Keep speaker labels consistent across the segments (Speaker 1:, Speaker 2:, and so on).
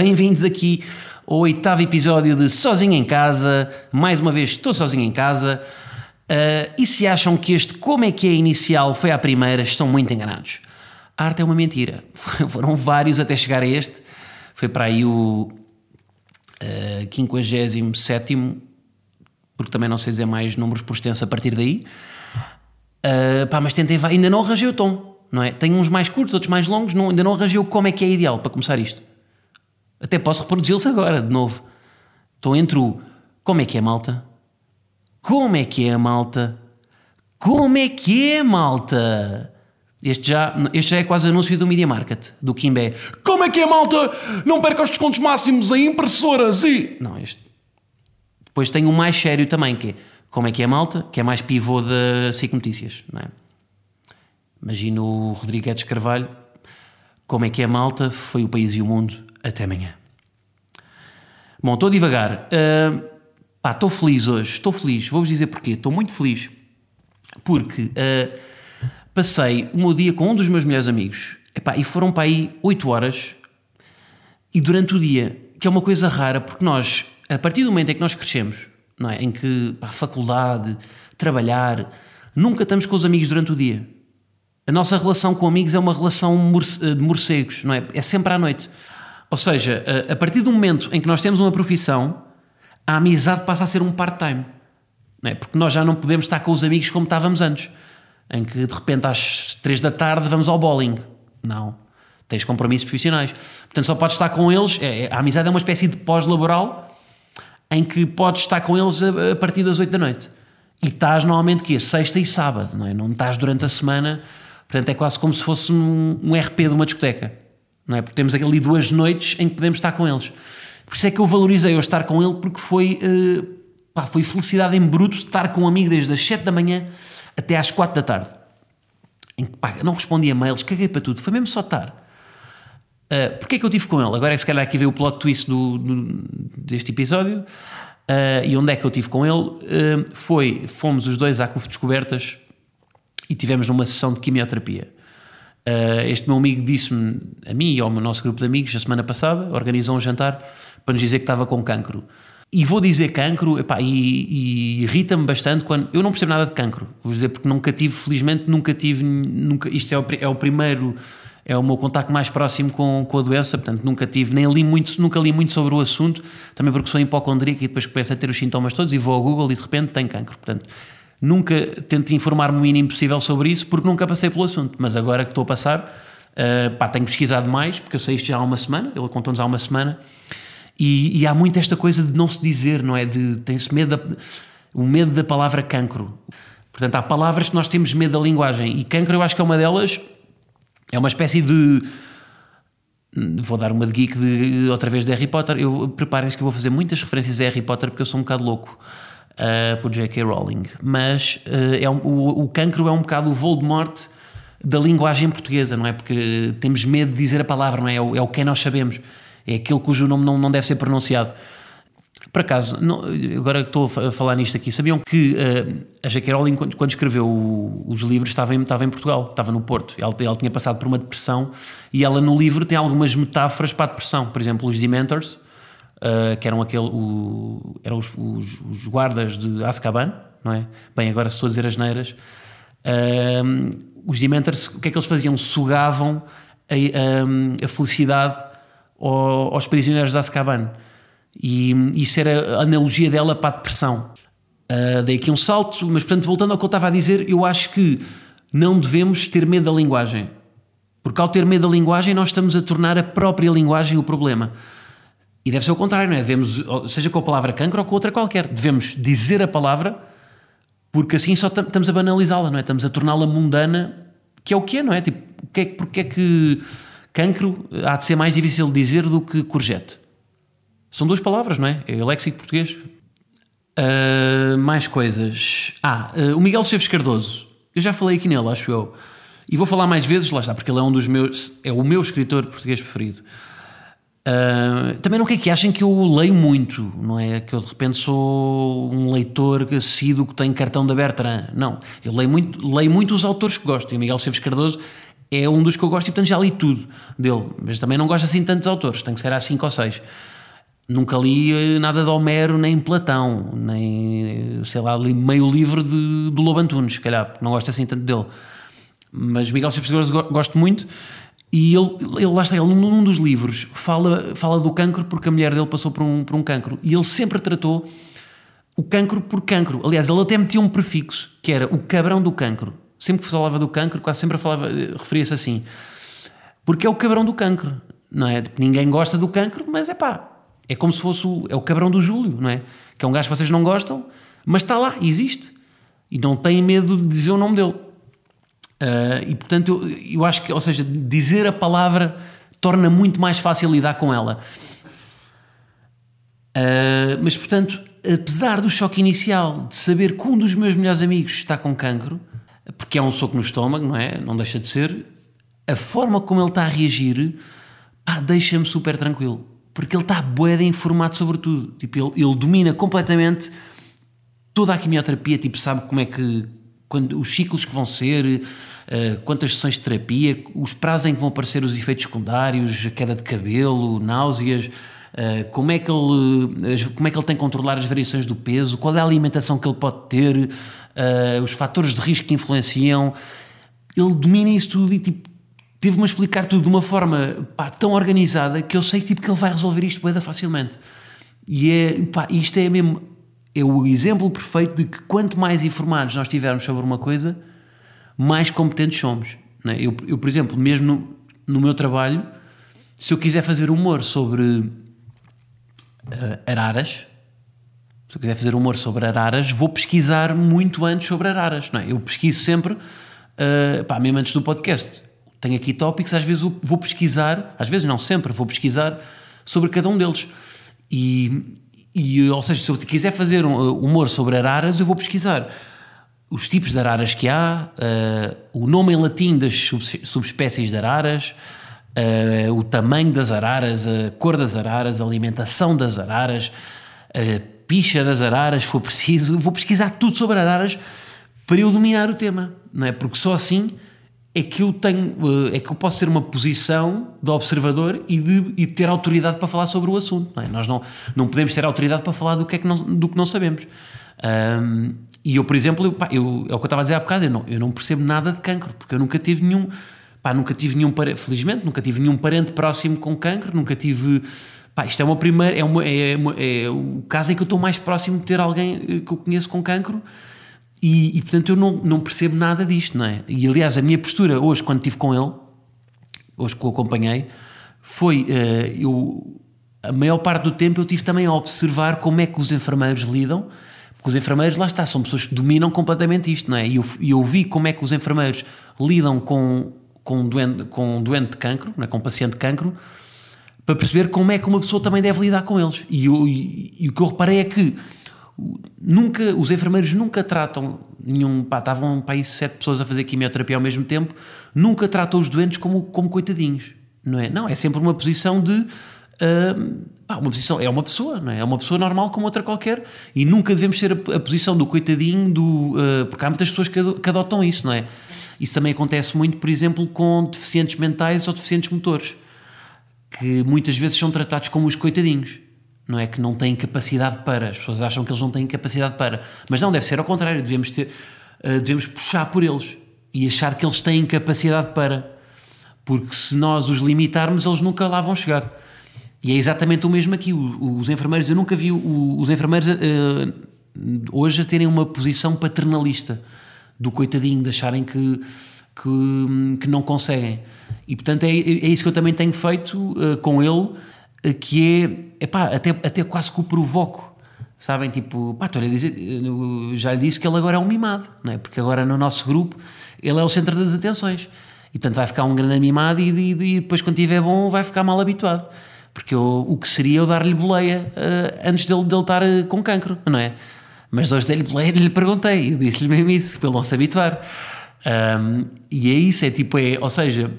Speaker 1: Bem-vindos aqui ao oitavo episódio de Sozinho em Casa. Mais uma vez, estou sozinho em casa. Uh, e se acham que este Como é que é inicial foi à primeira, estão muito enganados. A arte é uma mentira. Foram vários até chegar a este. Foi para aí o uh, 57, porque também não sei dizer mais números por extenso a partir daí. Uh, pá, mas tentei, ainda não arranjei o tom não é? Tenho uns mais curtos, outros mais longos, não, ainda não arranjei como é que é ideal para começar isto. Até posso reproduzi-los agora, de novo. Estou entre o como é que é malta? Como é que é malta? Como é que é malta? Este já, este já é quase anúncio do Media Market, do Kimbé. Como é que é malta? Não perca os descontos máximos em impressoras e... Não, este... Depois tem um mais sério também, que é como é que é malta? Que é mais pivô da SIC Notícias, não é? Imagino o Rodrigues Carvalho. Como é que é malta? Foi o país e o mundo. Até amanhã. Bom, estou a divagar. Uh, pá, estou feliz hoje. Estou feliz. Vou-vos dizer porquê. Estou muito feliz. Porque uh, passei o meu dia com um dos meus melhores amigos. Epá, e foram para aí 8 horas. E durante o dia, que é uma coisa rara, porque nós, a partir do momento em que nós crescemos, não é? em que, pá, faculdade, trabalhar, nunca estamos com os amigos durante o dia a nossa relação com amigos é uma relação de morcegos, não é? É sempre à noite. Ou seja, a partir do momento em que nós temos uma profissão, a amizade passa a ser um part-time. É? Porque nós já não podemos estar com os amigos como estávamos antes, em que de repente às 3 da tarde vamos ao bowling. Não. Tens compromissos profissionais. Portanto, só podes estar com eles. É, é a amizade é uma espécie de pós-laboral em que podes estar com eles a, a partir das 8 da noite. E estás normalmente que Sexta e sábado, não é? Não estás durante a semana Portanto, é quase como se fosse um, um RP de uma discoteca, não é? Porque temos ali duas noites em que podemos estar com eles. Por isso é que eu valorizei eu estar com ele, porque foi, uh, pá, foi felicidade em bruto estar com um amigo desde as 7 da manhã até às 4 da tarde. Em que, pá, não respondia mails, caguei para tudo, foi mesmo só estar. Uh, Porquê é que eu tive com ele? Agora é que se calhar aqui veio o plot twist do, do deste episódio. Uh, e onde é que eu tive com ele? Uh, foi, fomos os dois à CUF Descobertas e tivemos numa sessão de quimioterapia. Uh, este meu amigo disse-me, a mim e ao nosso grupo de amigos, a semana passada, organizou um jantar para nos dizer que estava com cancro. E vou dizer cancro, epá, e, e irrita-me bastante quando. Eu não percebo nada de cancro, vou dizer, porque nunca tive, felizmente, nunca tive. Nunca, isto é o, é o primeiro. É o meu contacto mais próximo com, com a doença, portanto nunca tive, nem li muito, nunca li muito sobre o assunto, também porque sou hipocondríaco e depois começo a ter os sintomas todos e vou ao Google e de repente tenho cancro. Portanto, Nunca tento informar-me o mínimo possível sobre isso porque nunca passei pelo assunto, mas agora que estou a passar, uh, pá, tenho pesquisado mais, porque eu sei isto já há uma semana, ele contou-nos há uma semana, e, e, há muito esta coisa de não se dizer, não é? De tem-se medo, da, o medo da palavra cancro. Portanto, há palavras que nós temos medo da linguagem, e cancro eu acho que é uma delas, é uma espécie de. Vou dar uma de geek de, outra vez de Harry Potter. Eu preparem-se que eu vou fazer muitas referências a Harry Potter porque eu sou um bocado louco uh, por J.K. Rowling. Mas uh, é um, o, o cancro é um bocado o Voldemort da linguagem portuguesa, não é? Porque temos medo de dizer a palavra, não é? É o, é o que nós sabemos. É aquele cujo nome não, não deve ser pronunciado. Por acaso, não, agora que estou a falar nisto aqui, sabiam que uh, a J.K. Rowling, quando, quando escreveu o, os livros, estava em, estava em Portugal, estava no Porto. Ela, ela, tinha passado por uma depressão e ela no livro tem algumas metáforas para a depressão. Por exemplo, os Dementors, uh, que eram, aquele, o, eram os, os, os, guardas de Azkaban, não é? Bem, agora se estou a dizer as neiras, uh, os Dementors, o que é que eles faziam? Sugavam a, a, a felicidade ao, aos prisioneiros de Azkaban. E isso era a analogia dela para a depressão. Uh, dei aqui um salto, mas portanto, voltando ao que eu estava a dizer, eu acho que não devemos ter medo da linguagem. Porque ao ter medo da linguagem, nós estamos a tornar a própria linguagem o problema. E deve ser o contrário, não é? Devemos, seja com a palavra cancro ou com outra qualquer, devemos dizer a palavra porque assim só estamos a banalizá-la, não é? Estamos a torná-la mundana, que é o que é, não é? Tipo, que é, porque é que cancro há de ser mais difícil de dizer do que courgette. São duas palavras, não é? É léxico português. Uh, mais coisas. Ah, uh, o Miguel Chaves Cardoso. Eu já falei aqui nele, acho eu. E vou falar mais vezes, lá está, porque ele é um dos meus. É o meu escritor português preferido. Uh, também não quer que achem que eu leio muito, não é? Que eu de repente sou um leitor assíduo que tem cartão da Bertrand. Não. Eu leio muito, leio muito os autores que gosto. E o Miguel Chaves Cardoso é um dos que eu gosto e, portanto, já li tudo dele. Mas também não gosto assim tantos autores, tem que ser há cinco ou seis. Nunca li eh, nada de Homero, nem Platão, nem, sei lá, li meio livro de, do Lobo Antunes, se calhar, não gosto assim tanto dele. Mas Miguel Chaves gosto muito, e ele, ele lá está, ele num dos livros fala, fala do cancro porque a mulher dele passou por um, por um cancro, e ele sempre tratou o cancro por cancro. Aliás, ele até metia um prefixo, que era o cabrão do cancro. Sempre que falava do cancro, quase sempre falava, referia-se assim. Porque é o cabrão do cancro, não é? Ninguém gosta do cancro, mas é pá, é como se fosse o, é o cabrão do Júlio, não é? Que é um gajo que vocês não gostam, mas está lá, existe. E não têm medo de dizer o nome dele. Uh, e portanto, eu, eu acho que, ou seja, dizer a palavra torna muito mais fácil lidar com ela. Uh, mas portanto, apesar do choque inicial de saber que um dos meus melhores amigos está com cancro, porque é um soco no estômago, não é? Não deixa de ser, a forma como ele está a reagir, deixa-me super tranquilo porque ele está bué informado sobre tudo. Tipo, ele, ele, domina completamente toda a quimioterapia, tipo, sabe como é que quando, os ciclos que vão ser, uh, quantas sessões de terapia, os prazos em que vão aparecer os efeitos secundários, a queda de cabelo, náuseas, uh, como, é que ele, como é que ele tem que controlar as variações do peso, qual é a alimentação que ele pode ter, uh, os fatores de risco que influenciam. Ele domina isso tudo e tipo, teve-me a explicar tudo de uma forma pá, tão organizada que eu sei tipo, que ele vai resolver isto facilmente. E é, pá, isto é mesmo é o exemplo perfeito de que quanto mais informados nós tivermos sobre uma coisa, mais competentes somos. É? Eu, eu, por exemplo, mesmo no, no, meu trabalho, se eu quiser fazer humor sobre uh, araras, se eu quiser fazer humor sobre araras, vou pesquisar muito antes sobre araras. Não é? Eu pesquiso sempre, uh, pá, mesmo antes do podcast, tenho aqui tópicos, às vezes vou pesquisar, às vezes não sempre, vou pesquisar sobre cada um deles. E, e ou seja, se eu quiser fazer um uh, humor sobre araras, eu vou pesquisar os tipos de araras que há, uh, o nome em latim das subespécies de araras, uh, o tamanho das araras, a cor das araras, a alimentação das araras, a picha das araras, se for preciso. Vou pesquisar tudo sobre araras para eu dominar o tema, não é? Porque só assim é que eu tenho, eh, é que eu posso ter uma posição de observador e de e ter autoridade para falar sobre o assunto. Não é? Nós não, não podemos ter autoridade para falar do que, é que não, do que não sabemos. Um, e eu, por exemplo, eu, pá, eu, é o que eu estava a dizer há bocado, eu não, eu não percebo nada de cancro, porque eu nunca tive nenhum, pá, nunca tive nenhum, felizmente, nunca tive nenhum parente próximo com cancro, nunca tive, pá, isto é uma primeira, é, uma, é, é, é o caso em que eu estou mais próximo de ter alguém eh, que eu conheço com cancro, e, e, portanto eu não, não percebo nada disto, não é? E aliás, a minha postura hoje, quando estive com ele, hoje que o acompanhei, foi uh, eu a maior parte do tempo eu tive também a observar como é que os enfermeiros lidam, porque os enfermeiros, lá está, são pessoas que dominam completamente isto, não é? E eu, eu vi como é que os enfermeiros lidam com, com, doente, com doente de cancro, é? com paciente de cancro, para perceber como é que uma pessoa também deve lidar com eles. E, eu, e, e o que eu reparei é que nunca, os enfermeiros nunca tratam nenhum, pá, estavam para aí sete pessoas a fazer quimioterapia ao mesmo tempo, nunca tratam os doentes como, como coitadinhos, não é? Não, é sempre uma posição de, uh, pá, uma posição, é uma pessoa, não é? É uma pessoa normal como outra qualquer e nunca devemos ser a, a posição do coitadinho, do, uh, porque há muitas pessoas que, que adotam isso, não é? Isso também acontece muito, por exemplo, com deficientes mentais ou deficientes motores, que muitas vezes são tratados como os coitadinhos não é que não têm capacidade para, as pessoas acham que eles não têm capacidade para, mas não, deve ser ao contrário, devemos, ter, uh, devemos puxar por eles e achar que eles têm capacidade para, porque se nós os limitarmos, eles nunca lá vão chegar. E é exatamente o mesmo aqui. Os, enfermeiros, eu nunca vi os enfermeiros uh, hoje a terem uma posição paternalista do coitadinho, de acharem que, que, que não conseguem. E portanto é, é isso que eu também tenho feito uh, com ele que é, epá, até, até quase que o provoco. Sabem, tipo, pá, a dizer, já lhe disse que ele agora é um mimado, não é? Porque agora no nosso grupo ele é o centro das atenções. E portanto vai ficar um grande mimado e, e, e depois quando estiver bom vai ficar mal habituado. Porque eu, o que seria eu dar-lhe boleia uh, antes dele, dele estar uh, com cancro, não é? Mas hoje dei-lhe boleia e lhe perguntei, disse-lhe mesmo isso, para ele não se habituar. Um, e é isso, é tipo, é, ou seja,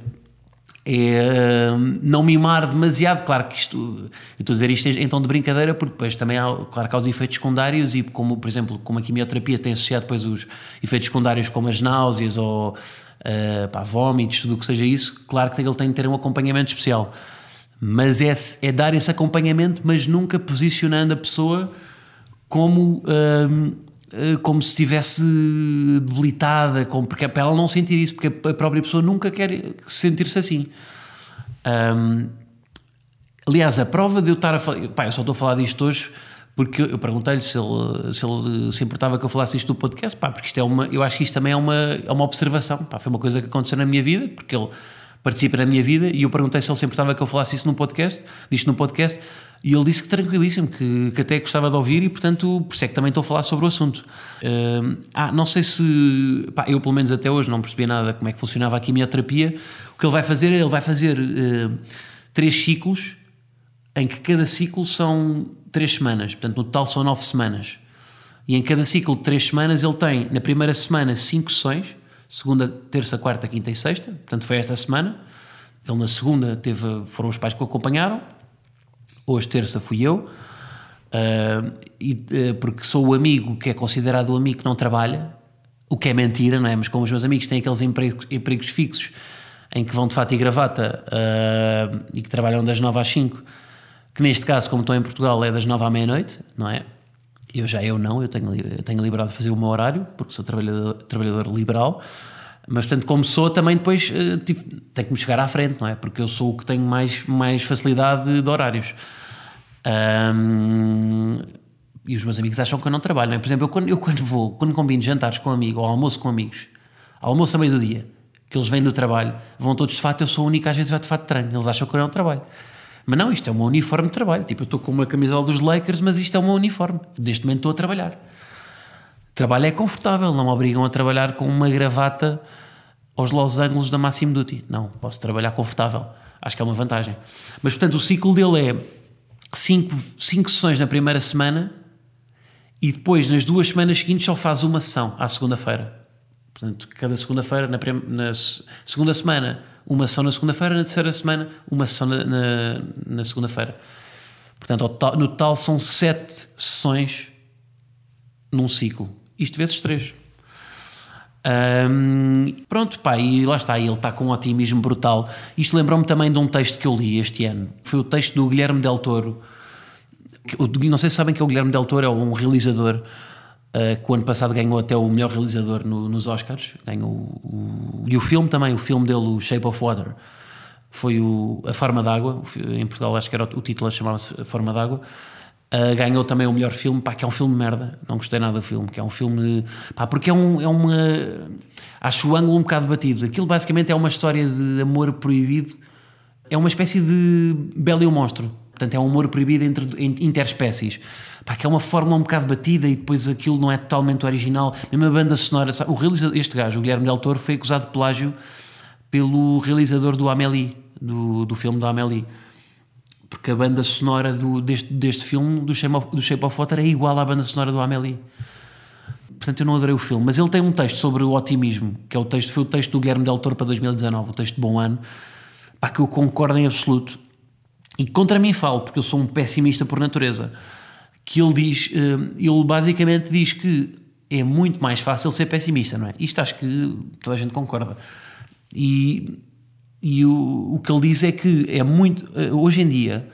Speaker 1: é uh, não mimar demasiado. Claro que isto, eu estou a dizer isto tom de brincadeira, porque depois também há, claro, causa efeitos secundários e como, por exemplo, como a quimioterapia tem associado depois os efeitos secundários como as náuseas ou uh, pá, vómitos, tudo o que seja isso, claro que ele tem de ter um acompanhamento especial. Mas é, é dar esse acompanhamento, mas nunca posicionando a pessoa como, um, eh, como se estivesse debilitada, como, porque é para ela não sentir isso, porque a própria pessoa nunca quer sentir-se assim. Um, aliás, a prova de eu estar a falar. Pá, eu só estou a falar disto hoje porque eu perguntei-lhe se ele, se ele se importava que eu falasse isto do podcast, pá, porque isto é uma, eu acho que isto também é uma, é uma observação, pá, foi uma coisa que aconteceu na minha vida, porque ele participa na minha vida e eu perguntei se ele se importava que eu falasse isso num podcast, disto num podcast, e ele disse que tranquilíssimo, que, que até gostava de ouvir e portanto, por isso é que também estou a falar sobre o assunto. Uh, ah, não sei se, pá, eu pelo menos até hoje não percebi nada como é que funcionava a quimioterapia, o que ele vai fazer, ele vai fazer uh, três ciclos, em que cada ciclo são três semanas, portanto no total são nove semanas. E em cada ciclo de três semanas ele tem, na primeira semana, cinco sessões, segunda, terça, quarta, quinta e sexta, portanto foi esta semana. Ele na segunda teve, foram os pais que o acompanharam, hoje terça fui eu, uh, e, uh, porque sou o amigo que é considerado o amigo que não trabalha, o que é mentira, não é? Mas como os meus amigos têm aqueles empregos, empregos fixos em que vão de fato e gravata uh, e que trabalham das 9 às 5, que neste caso, como estou em Portugal, é das 9 à meia-noite, não é? Eu já eu não, eu tenho, eu tenho liberdade de fazer o meu horário, porque sou trabalhador, trabalhador liberal, mas portanto, como sou, também depois uh, tive, tenho que me chegar à frente, não é? Porque eu sou o que tenho mais, mais facilidade de horários. Um, e os meus amigos acham que eu não trabalho, não é? Por exemplo, eu quando, eu quando vou, quando combino jantares com amigos ou almoço com amigos, almoço a meio do dia, que eles vêm do trabalho, vão todos de fato, eu sou o único às vezes vai de fato de treino, eles acham que eu não trabalho. Mas não, isto é uma uniforme de trabalho. Tipo, eu estou com uma camisola dos Lakers, mas isto é uma uniforme. Neste momento estou a trabalhar. Trabalho é confortável, não me obrigam a trabalhar com uma gravata aos Los Angeles da Massimo Duty. Não, posso trabalhar confortável. Acho que é uma vantagem. Mas, portanto, o ciclo dele é cinco, cinco sessões na primeira semana e depois, nas duas semanas seguintes, só faz uma sessão à segunda-feira. Portanto, cada segunda-feira, na, na segunda semana, uma sessão na segunda-feira, na terceira semana, uma sessão na, na, na segunda-feira. Portanto, no total são sete sessões num ciclo. Isto vezes três. Um, pronto, pá, e lá está, ele está com um otimismo brutal. Isto lembrou-me também de um texto que eu li este ano. Foi o texto do Guilherme Del Toro. Não sei se sabem que é o Guilherme Del Toro é um realizador uh, que o ano passado ganhou até o melhor realizador no, nos Oscars. Ganhou o, e o filme também, o filme dele, o Shape of Water, que foi o, A Forma d'Água. Em Portugal acho que era o, o título, chamava-se A Forma d'Água. Uh, ganhou também o melhor filme, pá, que é um filme merda. Não gostei nada do filme, que é um filme. Pá, porque é, um, é uma. Acho o ângulo um bocado batido. Aquilo basicamente é uma história de amor proibido. É uma espécie de Belo e o Monstro. Portanto, é um amor proibido entre interespécies pá, que é uma fórmula um bocado batida e depois aquilo não é totalmente original. Mesmo a banda sonora, sabe? o realizador, este gajo, o Guilherme Del Toro, foi acusado de plágio pelo realizador do Amélie, do, do filme do Amélie. Porque a banda sonora do, deste, deste filme, do Shape, of, do Shape of Water, é igual à banda sonora do Amélie. Portanto, eu não adorei o filme, mas ele tem um texto sobre o otimismo, que é o texto, foi o texto do Guilherme Del Toro para 2019, o texto de Bom Ano, pá, que eu concordo em absoluto. E contra mim falo, porque eu sou um pessimista por natureza que ele diz, eh, ele basicamente diz que é muito mais fácil ser pessimista, não é? Isto acho que toda a gente concorda. E, e o, o que ele diz é que é muito, eh, hoje em dia,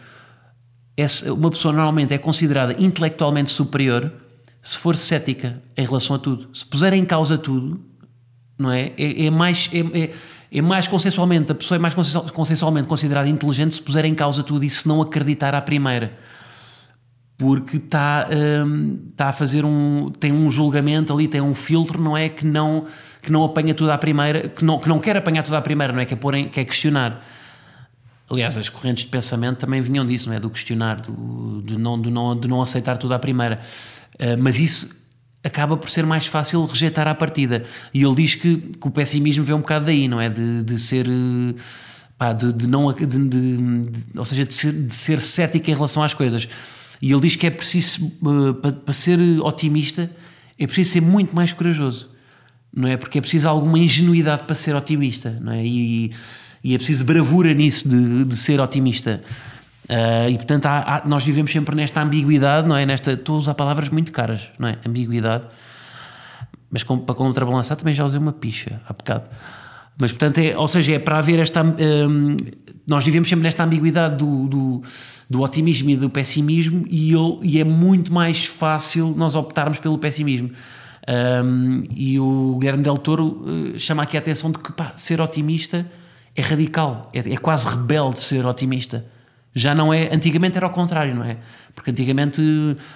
Speaker 1: uma pessoa normalmente é considerada intelectualmente superior se for cética em relação a tudo. Se puser em causa tudo, não é? É, é mais. É, é, é, mais consensualmente, a pessoa é mais consensualmente considerada inteligente se puser em causa tudo e se não acreditar à primeira. Porque está um, tá a fazer um tem um julgamento ali tem um filtro não é que não que não apanha tudo à primeira que não que não quer apanhar tudo à primeira não é que é porém quer questionar. Aliás as correntes de pensamento também vinham disso não é? Do questionar do não não de não aceitar tudo à primeira. Uh, mas isso acaba por ser mais fácil rejeitar à partida. E ele diz que, que o pessimismo vem um bocado daí, não é? De, de ser. eh, Pá, de, de não. De, de- ou seja, de ser, de ser cético em relação às coisas. E ele diz que é preciso. eh, para, para ser otimista, é preciso ser muito mais corajoso. Não é? Porque é preciso alguma ingenuidade para ser otimista, não é? E, e é preciso bravura nisso de, de ser otimista. Ah, e portanto, há- há- nós vivemos sempre nesta ambiguidade, não é? Nesta, estou a usar palavras muito caras, não é? Ambiguidade. Mas com- para contrabalançar também já usei uma picha há bocado. Mas portanto, é, ou seja, é para haver esta. hum, nós vivemos sempre nesta ambiguidade do, do, do otimismo e do pessimismo, e, eu, e é muito mais fácil nós optarmos pelo pessimismo. Hum, e o Guilherme Del Toro eh, chama aqui a atenção de que pá, ser otimista é radical, é, é quase rebelde ser otimista. Já não é. Antigamente era ao contrário, não é? Porque antigamente,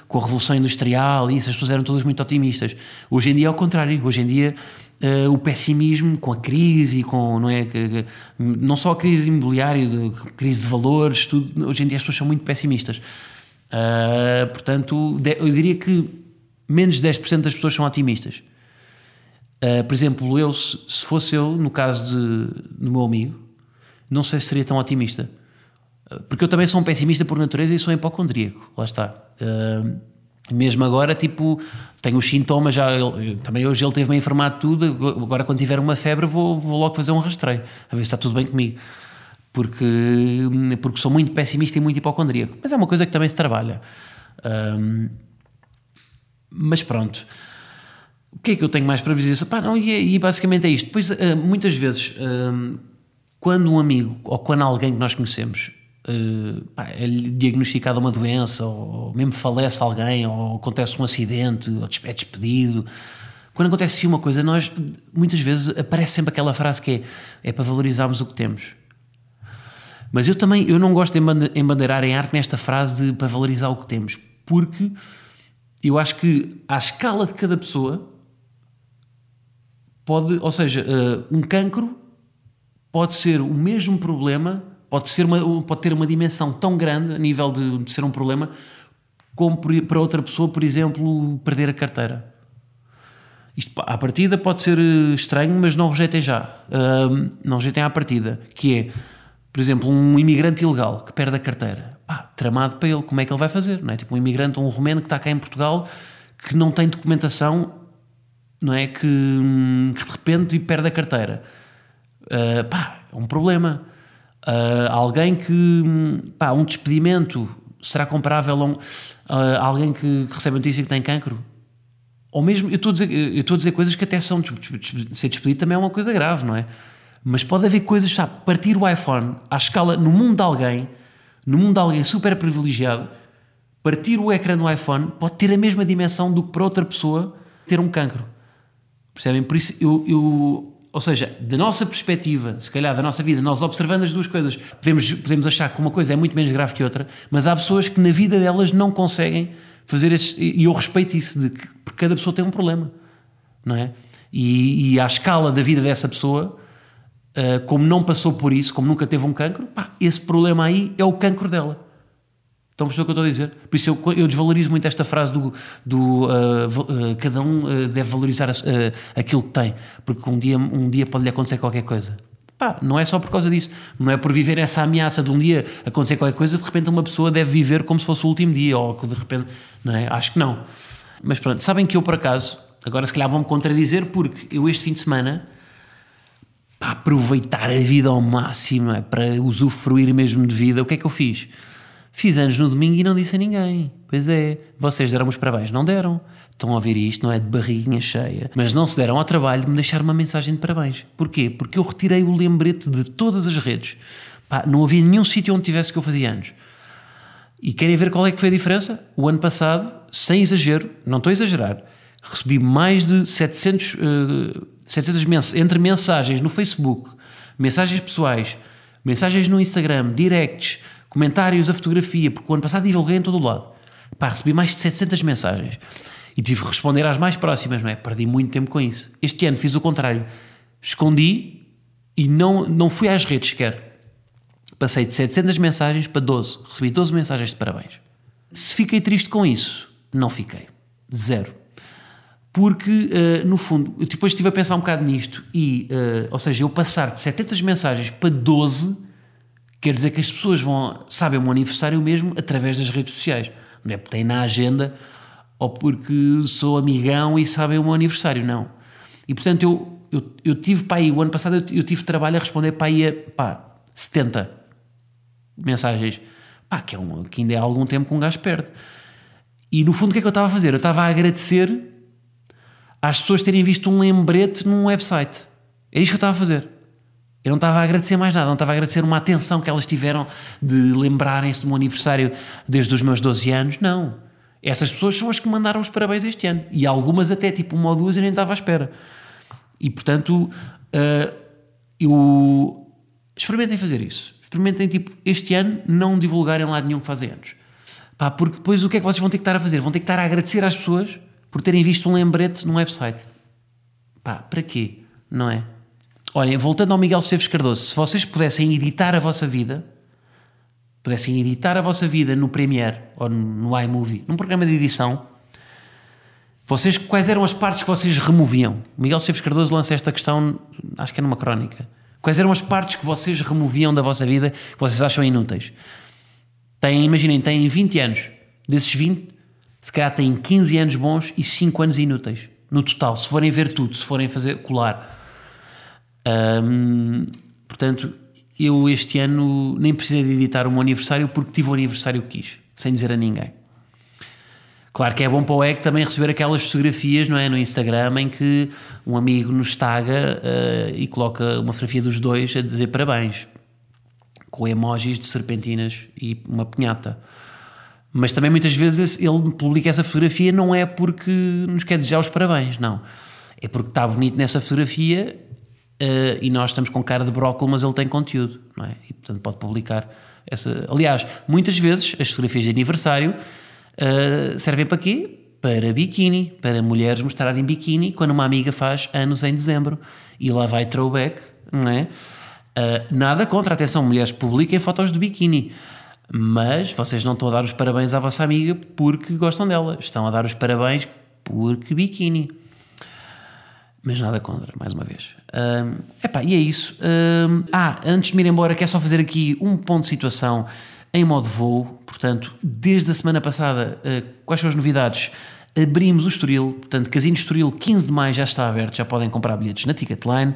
Speaker 1: com a Revolução Industrial, e isso, as pessoas eram todas muito otimistas. Hoje em dia é ao contrário. Hoje em dia, eh, o pessimismo com a crise, com. Não, é? Que- que- não só a crise imobiliária, de- crise de valores, tudo. Hoje em dia as pessoas são muito pessimistas. Ah, portanto, de- eu diria que menos de 10% das pessoas são otimistas. Uh, por exemplo, eu, se se fosse eu, no caso de, do meu amigo, não sei se seria tão otimista. Uh, Porque eu também sou um pessimista por natureza e sou hipocondríaco. Lá está. Uh, mesmo agora, tipo, tenho os sintomas, já, também hoje ele teve-me informado de tudo. Agora, quando tiver uma febre, vou, vou logo fazer um rastreio, a ver se está tudo bem comigo. Porque, porque sou muito pessimista e muito hipocondríaco. Mas é uma coisa que também se trabalha. Um, mas pronto. O que é que eu tenho mais para vos dizer? Pá, não, e, é- e basicamente é isto. Depois, ah, muitas vezes, quando um amigo ou quando alguém que nós conhecemos ah, pá, é-lhe diagnosticada uma doença, ou mesmo falece alguém, ou acontece um acidente, ou é despedido, quando acontece assim uma coisa, nós muitas vezes aparece sempre aquela frase que é, é para valorizarmos o que temos. Mas eu também eu não gosto de embande- embandeirar em arte nesta frase de para valorizar o que temos, porque eu acho que à escala de cada pessoa pode, ou seja, eh, um cancro pode ser o mesmo problema, pode, ser uma, pode ter uma dimensão tão grande a nível de, de ser um problema, como para outra pessoa, por exemplo, perder a carteira. Isto à partida pode ser eh, estranho, mas não rejeitem já. Ahm, não rejeitem à partida. Que é, por exemplo, um imigrante ilegal que perde a carteira. Pá, tramado para ele, como é que ele vai fazer? Não é? Tipo um imigrante, um romeno que está cá em Portugal que não tem documentação, não é? Que, hum, que de repente perde a carteira. Ah, pá, é um problema. Ah, alguém que, hum, pá, um despedimento será comparável a, um- a alguém que, que recebe a notícia que tem cancro? Ou mesmo, eu estou a dizer, eu estou a dizer coisas que até são. Ser despedido também é uma coisa grave, não é? Mas pode haver coisas, sabe? Partir o iPhone à escala, no mundo de alguém, no mundo de alguém super privilegiado, partir o ecrã do iPhone pode ter a mesma dimensão do que para outra pessoa ter um cancro. Percebem? Por isso, eu, eu- ou seja, da nossa perspectiva, se calhar da nossa vida, nós observando as duas coisas, podemos, podemos achar que uma coisa é muito menos grave que outra, mas há pessoas que na vida delas não conseguem fazer estes, e eu respeito isso, de que porque cada pessoa tem um problema, não é? E, e à escala da vida dessa pessoa, ah, como não passou por isso, como nunca teve um cancro, pá, esse problema aí é o cancro dela. Estão a perceber o que eu estou a dizer? Por isso eu, eu desvalorizo muito esta frase do, do val- ah, cada um ah, deve valorizar aquilo que tem, porque um dia, um dia pode-lhe acontecer qualquer coisa. Pá, não é só por causa disso. Não é por viver essa ameaça de um dia acontecer qualquer coisa, de repente uma pessoa deve viver como se fosse o último dia, ou de repente. Não é? Acho que não. Mas pronto, sabem que eu por acaso, agora se calhar vão-me contradizer, porque eu este fim de semana para aproveitar a vida ao máximo, é? para usufruir mesmo de vida, o que é que eu fiz? Fiz anos no domingo e não disse a ninguém. Pois é, vocês deram os parabéns, não deram. Estão a ouvir isto, não é de barriguinha cheia, mas não se deram ao trabalho de me deixar uma mensagem de parabéns. Porquê? Porque eu retirei o lembrete de todas as redes. Pá, não havia nenhum sítio onde tivesse que eu fazia anos. E querem ver qual é que foi a diferença? O ano passado, sem exagero, não estou a exagerar, recebi mais de 700, eh, 700 mens entre mensagens no Facebook, mensagens pessoais, mensagens no Instagram, directs, comentários a fotografia, porque o ano passado divulguei em todo o lado. Pá, recebi mais de 700 mensagens. E tive que responder às mais próximas, não é? Perdi muito tempo com isso. Este ano fiz o contrário. Escondi e não, não fui às redes sequer. Passei de 700 mensagens para 12. Recebi 12 mensagens de parabéns. Se fiquei triste com isso, não fiquei. Zero. Porque, uh, no fundo, depois estive a pensar um bocado nisto e, uh, ou seja, eu passar de 700 mensagens para 12 quer dizer que as pessoas vão, sabem o meu aniversário mesmo através das redes sociais. Não é porque têm na agenda ou porque sou amigão e sabem o meu aniversário, não. E portanto eu, eu, eu tive para aí, o ano passado eu, eu tive trabalho a responder para aí a pá, 70 mensagens. Pá, que, é um, que ainda é algum tempo que um gajo perde. E no fundo o que é que eu estava a fazer? Eu estava a agradecer às pessoas terem visto um lembrete num website. É isto que eu estava a fazer. Eu não estava a agradecer mais nada, não estava a agradecer uma atenção que elas tiveram de lembrarem-se do meu aniversário desde os meus 12 anos. Não. Essas pessoas são as que mandaram os parabéns este ano. E algumas até, tipo uma ou duas, eu nem estava à espera. E portanto, uh, eu. Experimentem fazer isso. Experimentem, tipo, este ano não divulgarem lá nenhum que fazem anos. Pá, porque depois o que é que vocês vão ter que estar a fazer? Vão ter que estar a agradecer às pessoas por terem visto um lembrete num website. Pá, para quê? Não é? Olhem, voltando ao Miguel Esteves Cardoso, se vocês pudessem editar a vossa vida, pudessem editar a vossa vida no Premiere ou no iMovie, num programa de edição, vocês, quais eram as partes que vocês removiam? Miguel Esteves Cardoso lança esta questão, acho que é numa crónica. Quais eram as partes que vocês removiam da vossa vida que vocês acham inúteis? Tem, imaginem, têm 20 anos. Desses 20, se calhar têm 15 anos bons e 5 anos inúteis. No total, se forem ver tudo, se forem fazer colar. Um, portanto, eu este ano nem precisei de editar o meu aniversário porque tive o aniversário que quis, sem dizer a ninguém. Claro que é bom para o EG também receber aquelas fotografias não é, no Instagram em que um amigo nos taga uh, e coloca uma fotografia dos dois a dizer parabéns, com emojis de serpentinas e uma pinhata. Mas também muitas vezes ele publica essa fotografia não é porque nos quer desejar os parabéns, não. É porque está bonito nessa fotografia uh, e nós estamos com cara de brócolis, mas ele tem conteúdo, não é? E portanto pode publicar essa. Aliás, muitas vezes as fotografias de aniversário uh, servem para quê? Para biquíni, para mulheres mostrarem biquíni quando uma amiga faz anos em dezembro e lá vai throwback, não é? Uh, nada contra, atenção, mulheres publiquem fotos de biquíni, mas vocês não estão a dar os parabéns à vossa amiga porque gostam dela, estão a dar os parabéns porque biquíni mas nada contra, mais uma vez. Um, epá, e é isso. Um, ah, antes de me ir embora, quero só fazer aqui um ponto de situação em modo voo. Portanto, desde a semana passada, uh, quais são as novidades? Abrimos o Estoril, portanto, Casino Estoril, 15 de maio já está aberto, já podem comprar bilhetes na Ticketline.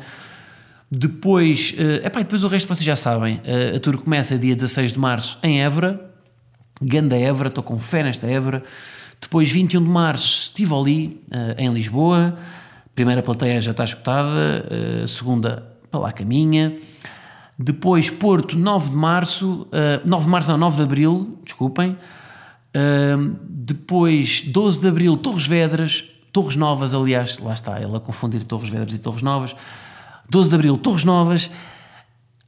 Speaker 1: Depois, uh, epá, depois o resto vocês já sabem. Uh, a tour começa dia 16 de março em Évora, Ganda Évora, estou com fé nesta Évora. Depois, 21 de março, Tivoli, uh, em Lisboa primeira plateia já está escutada, a segunda para lá caminha. Depois Porto, 9 de março, uh, 9 de março não, 9 de abril, desculpem. Uh, depois 12 de abril, Torres Vedras, Torres Novas, aliás, lá está, ela a confundir Torres Vedras e Torres Novas. 12 de abril, Torres Novas.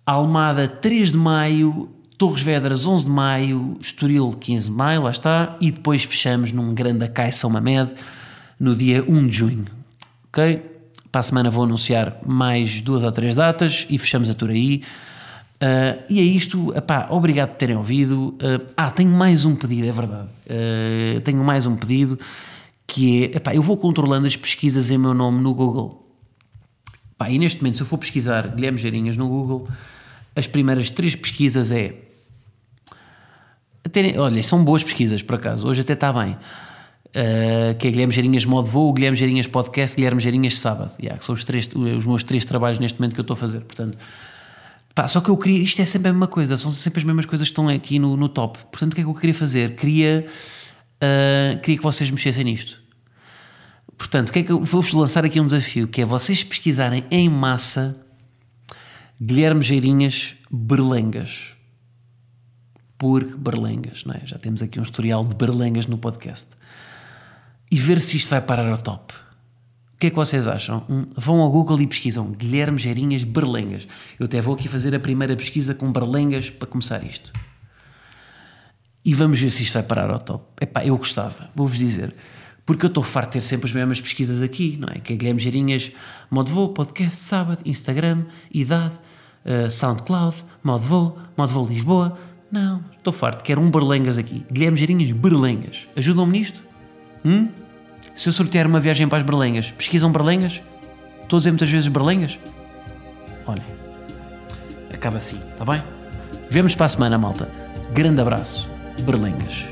Speaker 1: Almada, 3 de maio, Torres Vedras, 11 de maio, Estoril, 15 de maio, lá está. E depois fechamos num grande Acai São Mamed no dia 1 de junho ok? Para a semana vou anunciar mais duas ou três datas e fechamos a tour aí. Uh, e é isto, epá, obrigado por terem ouvido. Uh, ah, tenho mais um pedido, é verdade. Uh, tenho mais um pedido que é, epá, eu vou controlando as pesquisas em meu nome no Google. Epá, e neste momento, se eu for pesquisar Guilherme Geirinhas no Google, as primeiras três pesquisas é. Até, olha, são boas pesquisas por acaso, hoje até está bem uh, que é Guilherme Geirinhas Modo Voo, Guilherme Geirinhas Podcast, Guilherme Geirinhas Sábado. Yeah, que são os, três, os meus três trabalhos neste momento que eu estou a fazer. Portanto, pá, só que eu queria, isto é sempre a mesma coisa, são sempre as mesmas coisas que estão aqui no, no top. Portanto, o que é que eu queria fazer? Queria, uh, queria que vocês mexessem nisto. Portanto, que é que eu vou-vos lançar aqui um desafio, que é vocês pesquisarem em massa Guilherme Geirinhas Berlengas. Porque Berlengas, não é? Já temos aqui um historial de Berlengas no podcast e ver se isto vai parar ao top. O que é que vocês acham? Hum, vão ao Google e pesquisam Guilherme Geirinhas Berlengas. Eu até vou aqui fazer a primeira pesquisa com Berlengas para começar isto. E vamos ver se isto vai parar ao top. Epá, eu gostava, vou-vos dizer. Porque eu estou farto de ter sempre as mesmas pesquisas aqui, não é? Que é Guilherme Geirinhas, modo voo, podcast, sábado, Instagram, idade, uh, SoundCloud, modo voo, modo voo Lisboa. Não, estou farto, quero um Berlengas aqui. Guilherme Geirinhas Berlengas. Ajudam-me nisto? Hum? se eu sortear uma viagem para as Berlengas, pesquisam Berlengas? Estou a dizer muitas vezes Berlengas? Olhem, acaba assim, está bem? Vemos para a semana, malta. Grande abraço, Berlengas.